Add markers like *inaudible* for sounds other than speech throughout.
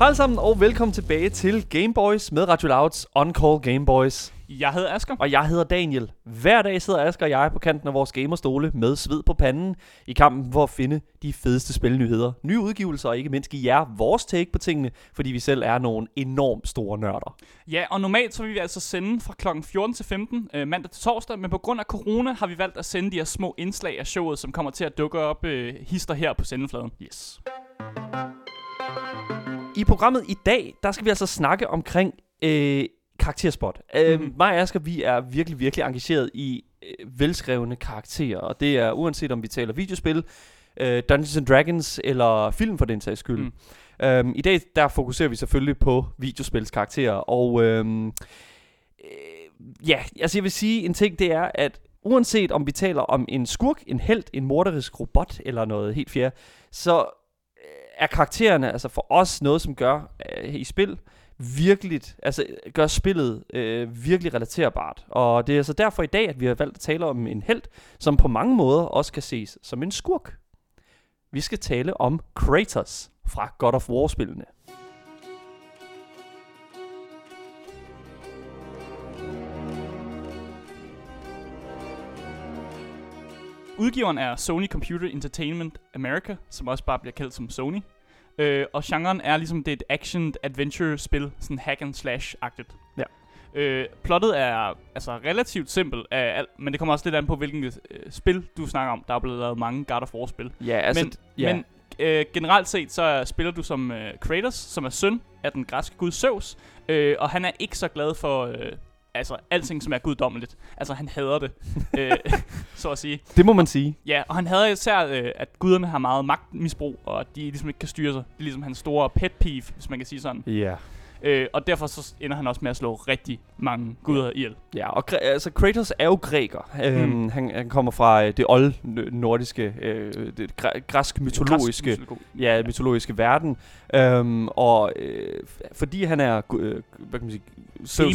Hej sammen, og velkommen tilbage til Gameboys med Radio Louds On Call Gameboys. Jeg hedder Asger. Og jeg hedder Daniel. Hver dag sidder Asger og jeg på kanten af vores gamerstole med sved på panden i kampen for at finde de fedeste spilnyheder, nye udgivelser og ikke mindst give jer vores take på tingene, fordi vi selv er nogle enormt store nørder. Ja, og normalt så vil vi altså sende fra kl. 14 til 15 øh, mandag til torsdag, men på grund af corona har vi valgt at sende de her små indslag af showet, som kommer til at dukke op øh, hister her på sendefladen. Yes. I programmet i dag, der skal vi altså snakke omkring øh, karakterspot. Øh, Mhm. Mig og Asger, vi er virkelig, virkelig engageret i øh, velskrevne karakterer, og det er uanset om vi taler videospil, øh, Dungeons and Dragons eller film for den sags skyld. Mm. Mm. Øhm, I dag, der fokuserer vi selvfølgelig på videospilskarakterer, og øhm, øh, ja, altså jeg vil sige en ting, det er, at uanset om vi taler om en skurk, en held, en morderisk robot eller noget helt fjerde, så er karaktererne altså for os noget, som gør øh, i spil virkelig, altså øh, gør spillet øh, virkelig relaterbart. Og det er altså derfor i dag, at vi har valgt at tale om en held, som på mange måder også kan ses som en skurk. Vi skal tale om Kratos fra God of War-spillene. Udgiveren er Sony Computer Entertainment America, som også bare bliver kaldt som Sony. Øh, og genren er ligesom det er et action-adventure-spil, sådan hack and slash-agtigt. Ja. Øh, plottet er altså relativt simpelt, af alt, men det kommer også lidt an på, hvilken øh, spil du snakker om. Der er blevet lavet mange God of War-spil. Ja, altså, men, ja. men øh, generelt set, så er- spiller du som øh, Kratos, som er søn af den græske gud Zeus, øh, og han er ikke så glad for øh, altså alting, som er guddommeligt. Altså, han hader det, *laughs* øh, så at sige. det må man sige. Ja, og han hader især, øh, at guderne har meget magtmisbrug, og at de ligesom ikke kan styre sig. Det er ligesom hans store pet peeve, hvis man kan sige sådan. Ja. Øh, og derfor så ender han også med at slå rigtig mange guder ihjel. Ja, og altså Kratos er jo græker. Øhm, Mm. han, han kommer fra øh, det old-nordiske, øh, det græ- græsk mytologiske, Græsk mytologi. ja, mytologiske verden. Øhm, og øh, fordi han er, øh, hvad kan man sige,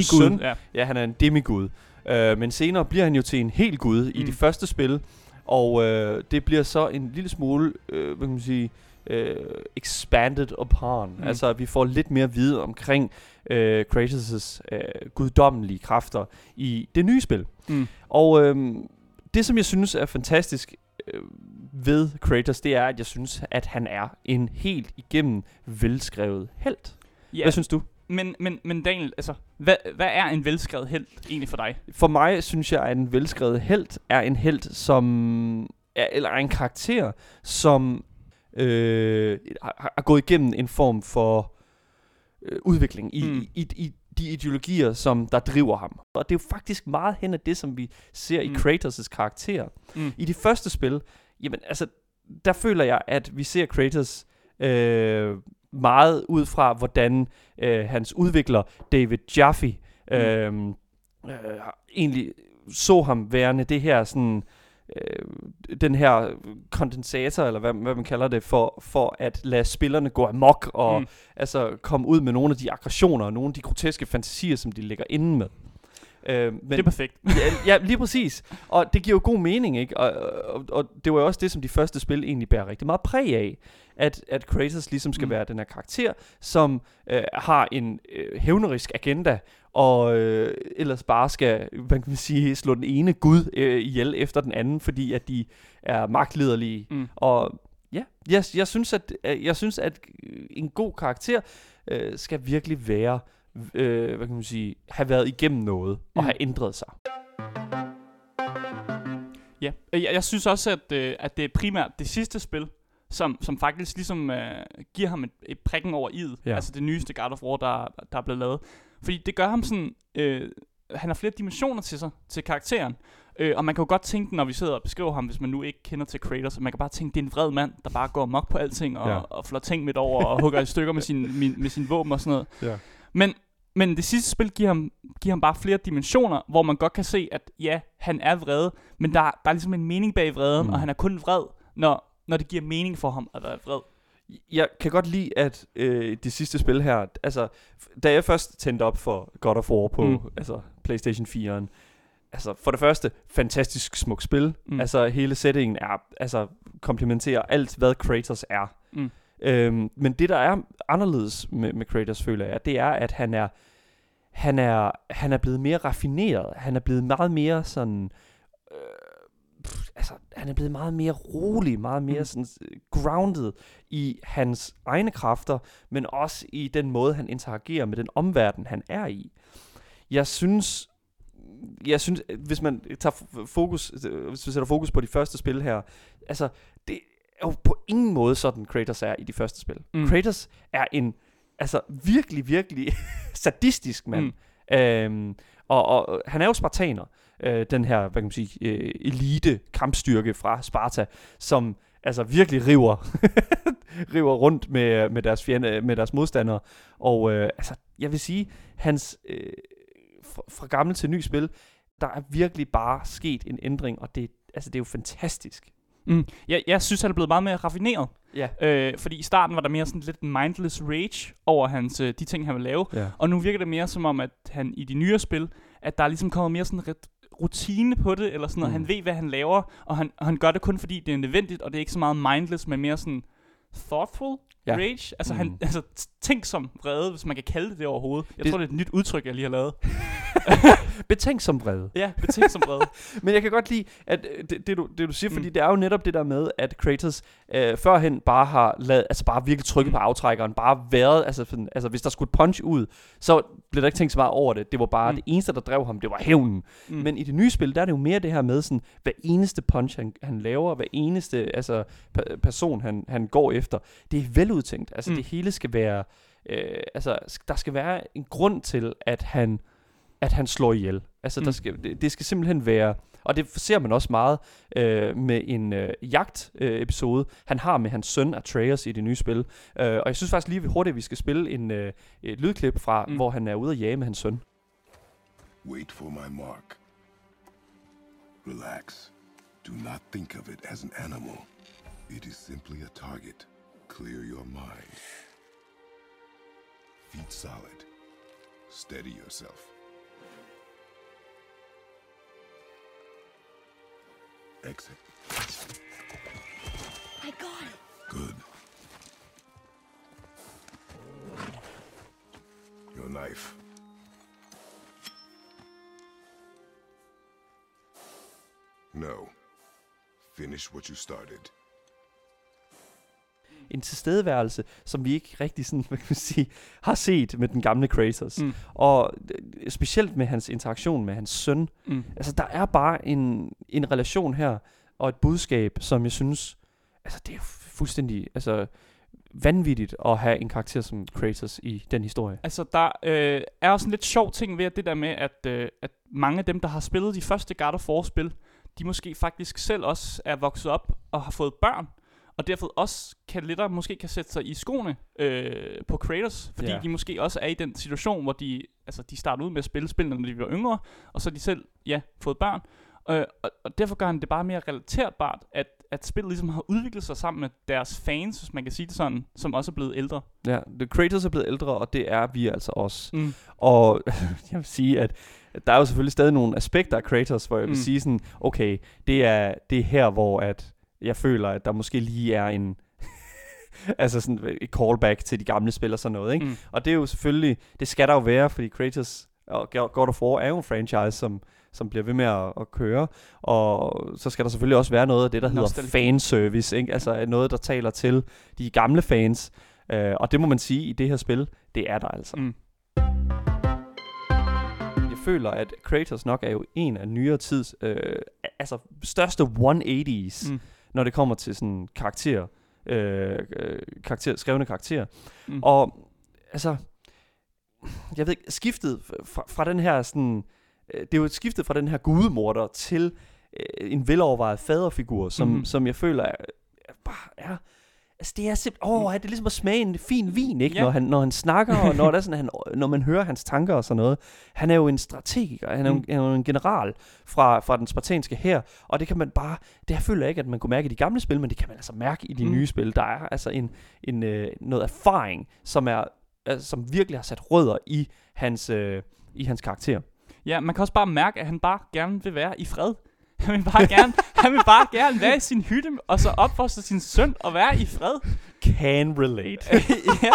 Zeus' søn, Ja. Ja, han er en demigud. Øh, men senere bliver han jo til en hel gud mm. i Mm. de første spil. Og øh, det bliver så en lille smule, øh, hvad kan man sige, øh, expanded upon. Mm. Mm. Altså, at vi får lidt mere viden omkring øh, Kratos' øh, guddommelige kræfter i det nye spil. Mm. Og øh, det, som jeg synes er fantastisk øh, ved Kratos, det er, at jeg synes, at han er en helt igennem velskrevet held. ja. Hvad synes du? Men, men, men Daniel, altså, hvad, hvad er en velskrevet held egentlig for dig? For mig synes jeg, at en velskrevet held er en held, som er, eller er en karakter, som øh, har, har gået igennem en form for øh, udvikling i, Mm. mm. i, i de ideologier, som der driver ham. Og det er jo faktisk meget hen af det, som vi ser mm. Mm. i Kratos' karakter. Mm. I de første spil, jamen altså, der føler jeg, at vi ser Kratos øh, meget ud fra, hvordan øh, hans udvikler, David Jaffe, øh, øh, egentlig så ham værende det her sådan øh, den her kondensator, eller hvad, hvad man kalder det, for, for at lade spillerne gå amok, og Mm. altså komme ud med nogle af de aggressioner, og nogle af de groteske fantasier, som de ligger inde med. Øh, men, Det er perfekt. *laughs* ja, ja, lige præcis. Og det giver jo god mening, ikke? Og, og, og det var jo også det, som de første spil egentlig bærer rigtig meget præg af. At, at Kratos ligesom skal Mm. være den her karakter, som øh, har en øh, hævnerisk agenda, og øh, ellers bare skal, hvad kan man sige, slå den ene gud øh, ihjel efter den anden, fordi at de er magtlederlige. Mm. Og ja, jeg, jeg, synes, at, øh, jeg synes, at øh, en god karakter øh, skal virkelig være, øh, hvad kan man sige, have været igennem noget, og Mm. have ændret sig. Ja, jeg, jeg synes også, at, øh, at det er primært det sidste spil, som, som faktisk ligesom øh, giver ham et, et prikken over i'et. Ja. Altså det nyeste God of War, der, der er blevet lavet. Fordi det gør ham sådan... Øh, han har flere dimensioner til sig, til karakteren. Øh, og man kan jo godt tænke, når vi sidder og beskriver ham, hvis man nu ikke kender til Kratos, at man kan bare tænke, det er en vred mand, der bare går mok på alting, og, Ja. og flår ting midt over, og hugger i *laughs* stykker med sin, min, med sin våben og sådan noget. Ja. Men, men det sidste spil giver ham, giver ham bare flere dimensioner, hvor man godt kan se, at ja, han er vred, men der, der er ligesom en mening bag vreden, mm. og han er kun vred, når, når det giver mening for ham at være vred. Jeg kan godt lide, at øh, det sidste spil her, altså, da jeg først tændte op for God of War på Mm. altså, PlayStation 4'eren, altså for det første, fantastisk smukt spil. Mm. Altså hele settingen er, altså komplementerer alt, hvad Kratos er. Mm. Øhm, men det, der er anderledes med, med Kratos, føler jeg, det er, at han er, han er, han er blevet mere raffineret. Han er blevet meget mere sådan... Øh, pff, altså, han er blevet meget mere rolig, meget mere Mm. sådan øh, grounded i hans egne kræfter, men også i den måde, han interagerer med den omverden, han er i. Jeg synes, jeg synes, hvis man tager fokus, øh, hvis vi sætter fokus på de første spil her, altså, det er jo på ingen måde sådan, Kratos er i de første spil. Mm. Kratos er en, altså, virkelig, virkelig *laughs* sadistisk mand. Mm. Øhm, og, og han er jo spartaner, øh, den her, hvad kan man sige, øh, elite kampstyrke fra Sparta, som altså virkelig river, *laughs* river rundt med, med, deres fjende, med deres modstandere. Og øh, altså, jeg vil sige, hans øh, fra, fra gammel til ny spil, der er virkelig bare sket en ændring, og det, altså, det er jo fantastisk. Mm. Jeg, jeg synes, han er blevet meget mere raffineret. Ja. Øh, fordi i starten var der mere sådan lidt mindless rage over hans, øh, de ting, han vil lave. ja. Og nu virker det mere som om, at han i de nyere spil, at der er ligesom kommet mere sådan ret rutine på det, eller sådan noget. Mm. Han ved, hvad han laver, og han, og han gør det kun fordi, det er nødvendigt, og det er ikke så meget mindless, men mere sådan thoughtful Ja. rage. Altså, mm. han, altså tænk som vrede, hvis man kan kalde det det overhovedet. Jeg det, tror, det er et nyt udtryk, jeg lige har lavet. *laughs* *laughs* Betænk som vrede. Ja, betænk som vrede. *laughs* Men jeg kan godt lide, at øh, det, det, du, det du siger, Mm. fordi det er jo netop det der med, at Kratos øh, førhen bare har lavet, altså bare virkelig trykket Mm. på aftrækkeren, bare været, altså, sådan, altså hvis der skulle punch ud, så blev der ikke tænkt så meget over det. Det var bare Mm. det eneste, der drev ham, det var hævnen. Mm. Men i det nye spil, der er det jo mere det her med sådan, hver eneste punch, han, han laver, hver eneste altså, pe- person, han, han går efter, det er veludtænkt. Altså Mm. det hele skal være, øh, altså der skal være en grund til, at han, at han slår ihjel. Altså Mm. der skal, det, det skal simpelthen være, og det ser man også meget øh, med en øh, jagt-episode, øh, episode, han har med hans søn Atreus i det nye spil. Øh, og jeg synes faktisk lige hurtigt, at vi skal spille en, øh, et lydklip fra, mm. hvor han er ude at jage med hans søn. Wait for my mark. Relax. Do not think of it as an animal. It is simply a target. Clear your mind. Feet solid. Steady yourself. Exit. I got it. Good. Your knife. No. Finish what you started. En tilstedeværelse, som vi ikke rigtig sådan, *laughs* hvad kan man sige, har set med den gamle Kratos. Mm. Og øh, specielt med hans interaktion med hans søn. Mm. Altså, der er bare en, en relation her, og et budskab, som jeg synes, altså, det er fuldstændig, altså, vanvittigt at have en karakter som Kratos i den historie. Altså, der øh, er også en lidt sjov ting ved at det der med, at, øh, at mange af dem, der har spillet de første God of War-spil, de måske faktisk selv også er vokset op og har fået børn, og derfor også kan lettere måske kan sætte sig i skoene øh, på Kratos, fordi Ja. de måske også er i den situation, hvor de, altså, de startede ud med at spille spillene, når de var yngre, og så de selv, ja, fået børn. Øh, og, og derfor gør han det bare mere relaterbart, at, at spillet ligesom har udviklet sig sammen med deres fans, hvis man kan sige det sådan, som også er blevet ældre. Ja, The Kratos er blevet ældre, og det er vi altså også. Mm. Og *laughs* jeg vil sige, at der er jo selvfølgelig stadig nogle aspekter af Kratos, hvor jeg vil mm. sige sådan, okay, det er, det er her, hvor at jeg føler, at der måske lige er en, *laughs* altså sådan et callback til de gamle spil og sådan noget, ikke? Mm. Og det er jo selvfølgelig, det skal der jo være, fordi Kratos og God of War er jo en franchise, som, som bliver ved med at, at køre, og så skal der selvfølgelig også være noget af det, der hedder Nostalgi. fanservice, ikke? altså noget, der taler til de gamle fans, øh, og det må man sige i det her spil, det er der altså. Mm. Jeg føler, at Kratos nok er jo en af nyere tids øh, altså største 180's, Mm. Når det kommer til sådan karakter, øh, øh, karakter skrevne karakterer. Mm. Og altså, jeg ved ikke, skiftet fra, fra den her sådan, øh, det er jo et skiftet fra den her gudemorder til øh, en velovervejet faderfigur, som, mm. som jeg føler er, er bare er, altså det er simpelthen, åh, det er ligesom at smage en fin vin, ikke? Ja. Når, han, når han snakker, og når, *laughs* der er sådan, han, når man hører hans tanker og sådan noget. Han er jo en strategiker, han er, Mm. mm. han er jo en general fra, fra den spartanske her, og det kan man bare, det her føler jeg ikke, at man kunne mærke i de gamle spil, men det kan man altså mærke i de Mm. mm. nye spil. Der er altså en, en øh, noget erfaring, som er altså, som virkelig har sat rødder i hans, øh, i hans karakter. Ja, man kan også bare mærke, at han bare gerne vil være i fred. *laughs* Han vil bare gerne, han vil bare gerne være i sin hytte, og så opfostre sin søn og være i fred. Can relate. *laughs* ja.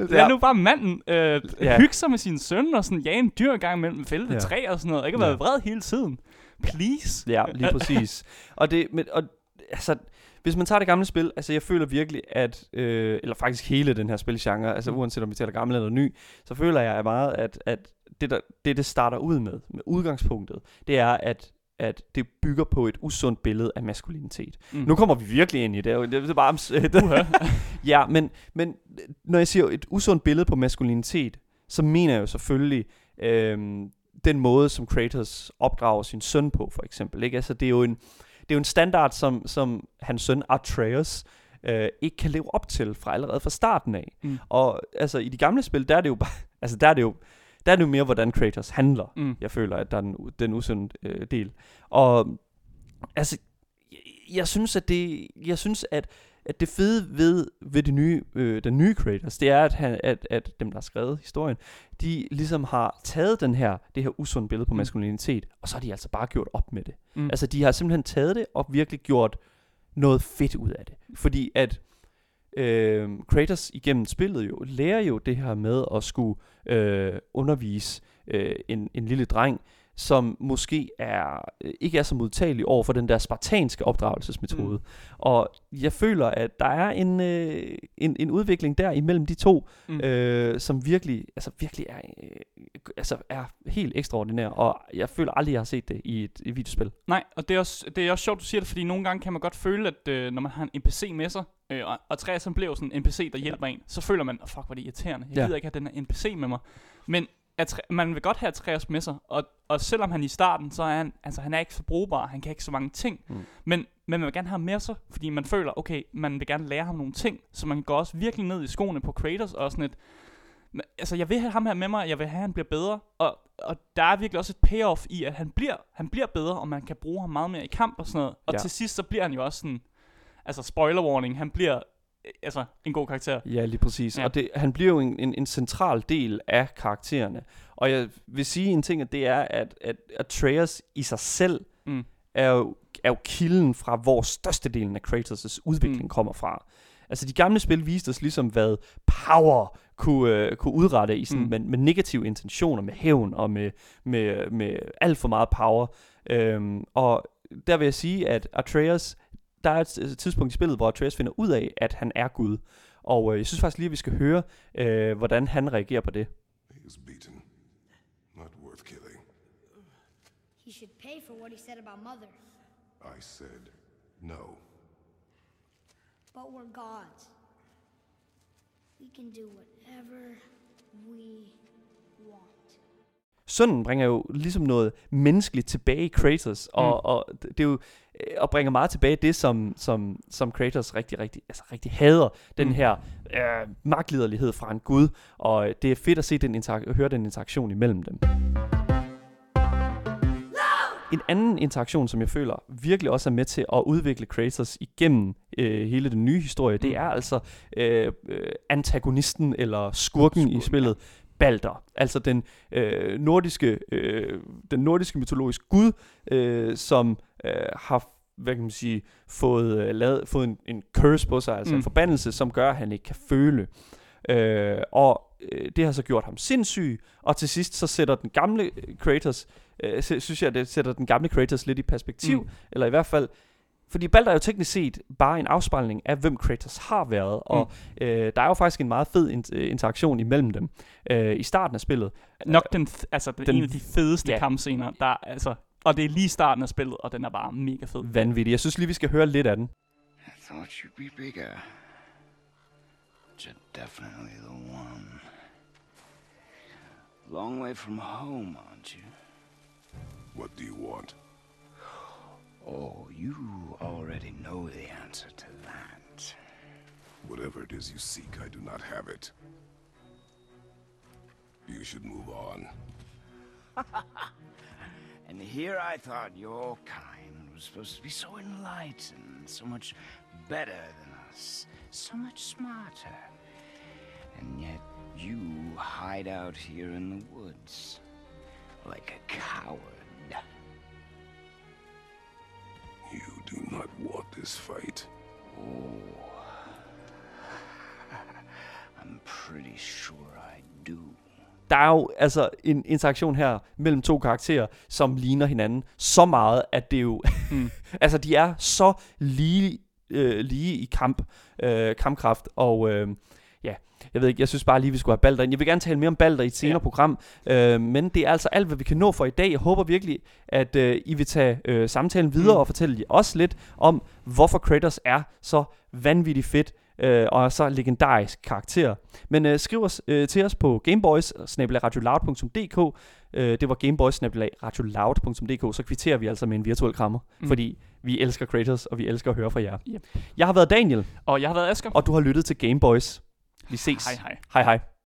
*laughs* Lad nu bare manden øh, Ja. hygge sig med sin søn, og sådan jage en dyr gang imellem, fælde Ja. træ og sådan noget. Ikke Ja. være vred hele tiden. Please. Ja, lige præcis. og det, men, og, altså, hvis man tager det gamle spil, altså jeg føler virkelig, at, øh, eller faktisk hele den her spilgenre, altså Mm. uanset om vi taler gammel eller ny, så føler jeg meget, at, at det, der, det, det starter ud med, med udgangspunktet, det er, at at det bygger på et usundt billede af maskulinitet. Mm. Nu kommer vi virkelig ind i det. Det er bare... *laughs* ja, men, men når jeg siger et usundt billede på maskulinitet, så mener jeg jo selvfølgelig øhm, den måde, som Kratos opdrager sin søn på, for eksempel. Ikke? Altså, det er jo en, det er jo en standard, som, som hans søn Atreus øh, ikke kan leve op til fra allerede fra starten af. Mm. Og altså, i de gamle spil, der er det jo bare, altså, der er det jo, der er det jo mere, hvordan Kratos handler. Mm. Jeg føler, at der er den, den usunde øh, del. Og altså, jeg, jeg synes, at det, jeg synes, at, at det fede ved, ved det nye, øh, den nye Kratos, det er, at, han, at, at dem, der har skrevet historien, de ligesom har taget den her, det her usunde billede på Mm. maskulinitet, og så har de altså bare gjort op med det. Mm. Altså, de har simpelthen taget det og virkelig gjort noget fedt ud af det. Fordi at øh, Kratos igennem spillet jo lærer jo det her med at skulle øh, undervise øh, en, en lille dreng, som måske er øh, ikke er så modtagelig over for den der spartanske opdragelsesmetode. Mm. Og jeg føler, at der er en, øh, en, en udvikling der imellem de to, Mm. øh, som virkelig, altså virkelig er, øh, altså er helt ekstraordinær. Og jeg føler aldrig, jeg har set det i et, et videospil. Nej, og det er, også, det er også sjovt, du siger det, fordi nogle gange kan man godt føle, at øh, når man har en NPC med sig, øh, og, og Træs han bliver jo sådan en NPC, der hjælper en, så føler man, oh, fuck, hvor er det irriterende. Jeg Ja. gider ikke have den her NPC med mig. Men at, man vil godt have Træs med sig, og, og selvom han i starten, så er han, altså han er ikke så brugbar, han kan ikke så mange ting. Mm. Men, men man vil gerne have ham med sig, fordi man føler, okay, man vil gerne lære ham nogle ting, så man går også virkelig ned i skoene på Kratos, og sådan et, altså jeg vil have ham her med mig, jeg vil have, at han bliver bedre, og, og der er virkelig også et payoff i, at han bliver, han bliver bedre, og man kan bruge ham meget mere i kamp og sådan noget. Og Ja. til sidst, så bliver han jo også sådan, altså spoiler warning, han bliver altså en god karakter. Ja, lige præcis. Ja. Og det, han bliver jo en, en, en central del af karaktererne. Og jeg vil sige en ting, at det er, at, at Atreus i sig selv Mm. er jo, er jo kilden fra, hvor størstedelen af Kratos' udvikling Mm. mm. kommer fra. Altså de gamle spil viste os ligesom, hvad power kunne, øh, kunne udrette i sådan, mm. med, med negative intentioner, med hævn og med, med, med alt for meget power. Øhm, og der vil jeg sige, at Atreus, der er et et tidspunkt i spillet, hvor Atreus finder ud af, at han er Gud. Og øh, jeg synes faktisk lige, at vi skal høre, øh, hvordan han reagerer på det. He is beaten. Not worth killing. He should pay for what he said about Mother. I said no. But we're gods. We can do whatever we want. Sønnen bringer jo ligesom noget menneskeligt tilbage i Kratos, og, Mm. og det er jo øh, og bringer meget tilbage det, som, som, som Kratos rigtig, rigtig, altså rigtig hader, den Mm. her øh, magtliderlighed fra en gud, og det er fedt at se den interak- høre den interaktion imellem dem. En anden interaktion, som jeg føler virkelig også er med til at udvikle Kratos igennem øh, hele den nye historie, det Mm. er altså øh, øh, antagonisten eller skurken, skurken i spillet, Balder. Altså den øh, nordiske, øh, den nordiske mytologisk gud, øh, som øh, har hvad kan man sige, fået, øh, lavet, fået en, en curse på sig, altså mm. En forbandelse, som gør, at han ikke kan føle. Øh, og øh, det har så gjort ham sindssyg, og til sidst så sætter den gamle Kratos, øh, sy- synes jeg, det sætter den gamle Kratos lidt i perspektiv. Mm. eller i hvert fald, fordi Balder er jo teknisk set bare en afspejling af, hvem Kratos har været, og øh, der er jo faktisk en meget fed in- øh, interaktion imellem dem øh, i starten af spillet. Nok den, f- altså den, Den- en af de fedeste ja. kampscener, der er, altså, og det er lige starten af spillet, og den er bare mega fed. Vanvittig. Jeg synes lige, vi skal høre lidt af den. I thought you'd be bigger. But you're definitely the one. Long way from home, aren't you? What do you want? Oh, you already know the answer to that. Whatever it is you seek, I do not have it. You should move on. *laughs* And here I thought your kind was supposed to be so enlightened, so much better than us, so much smarter. And yet you hide out here in the woods like a coward. Fight? I'm pretty sure I do. Der er jo altså en interaktion her mellem to karakterer, som ligner hinanden så meget, at det jo... Mm. *laughs* altså, de er så lige, øh, lige i kamp, øh, kampkraft, og... Øh, Ja, jeg ved ikke, jeg synes bare lige, vi skulle have Balder ind. Jeg vil gerne tale mere om Balder i et senere ja. Program, øh, men det er altså alt, hvad vi kan nå for i dag. Jeg håber virkelig, at øh, I vil tage øh, samtalen videre Mm. og fortælle os lidt om, hvorfor Kratos er så vanvittigt fedt øh, og så legendarisk karakter. Men øh, skriv os øh, til os på gameboys øh, Det var gameboys Så kvitterer vi altså med en virtuel krammer, mm. Mm. fordi vi elsker Kratos, og vi elsker at høre fra jer. Yep. Jeg har været Daniel, Og jeg har været Asger. og du har lyttet til Gameboys. Vi ses. Hej hej. Hej hej.